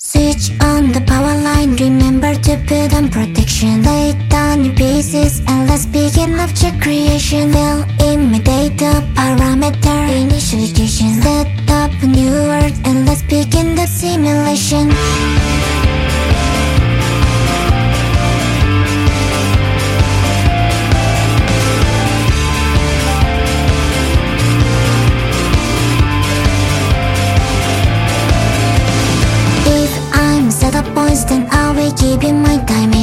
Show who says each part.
Speaker 1: Switch on the power line, remember to put on protection. Lay down your pieces and let's begin after creation. Fill in my data parameter initialization. Set up a new world and let's begin the simulation. keeping my time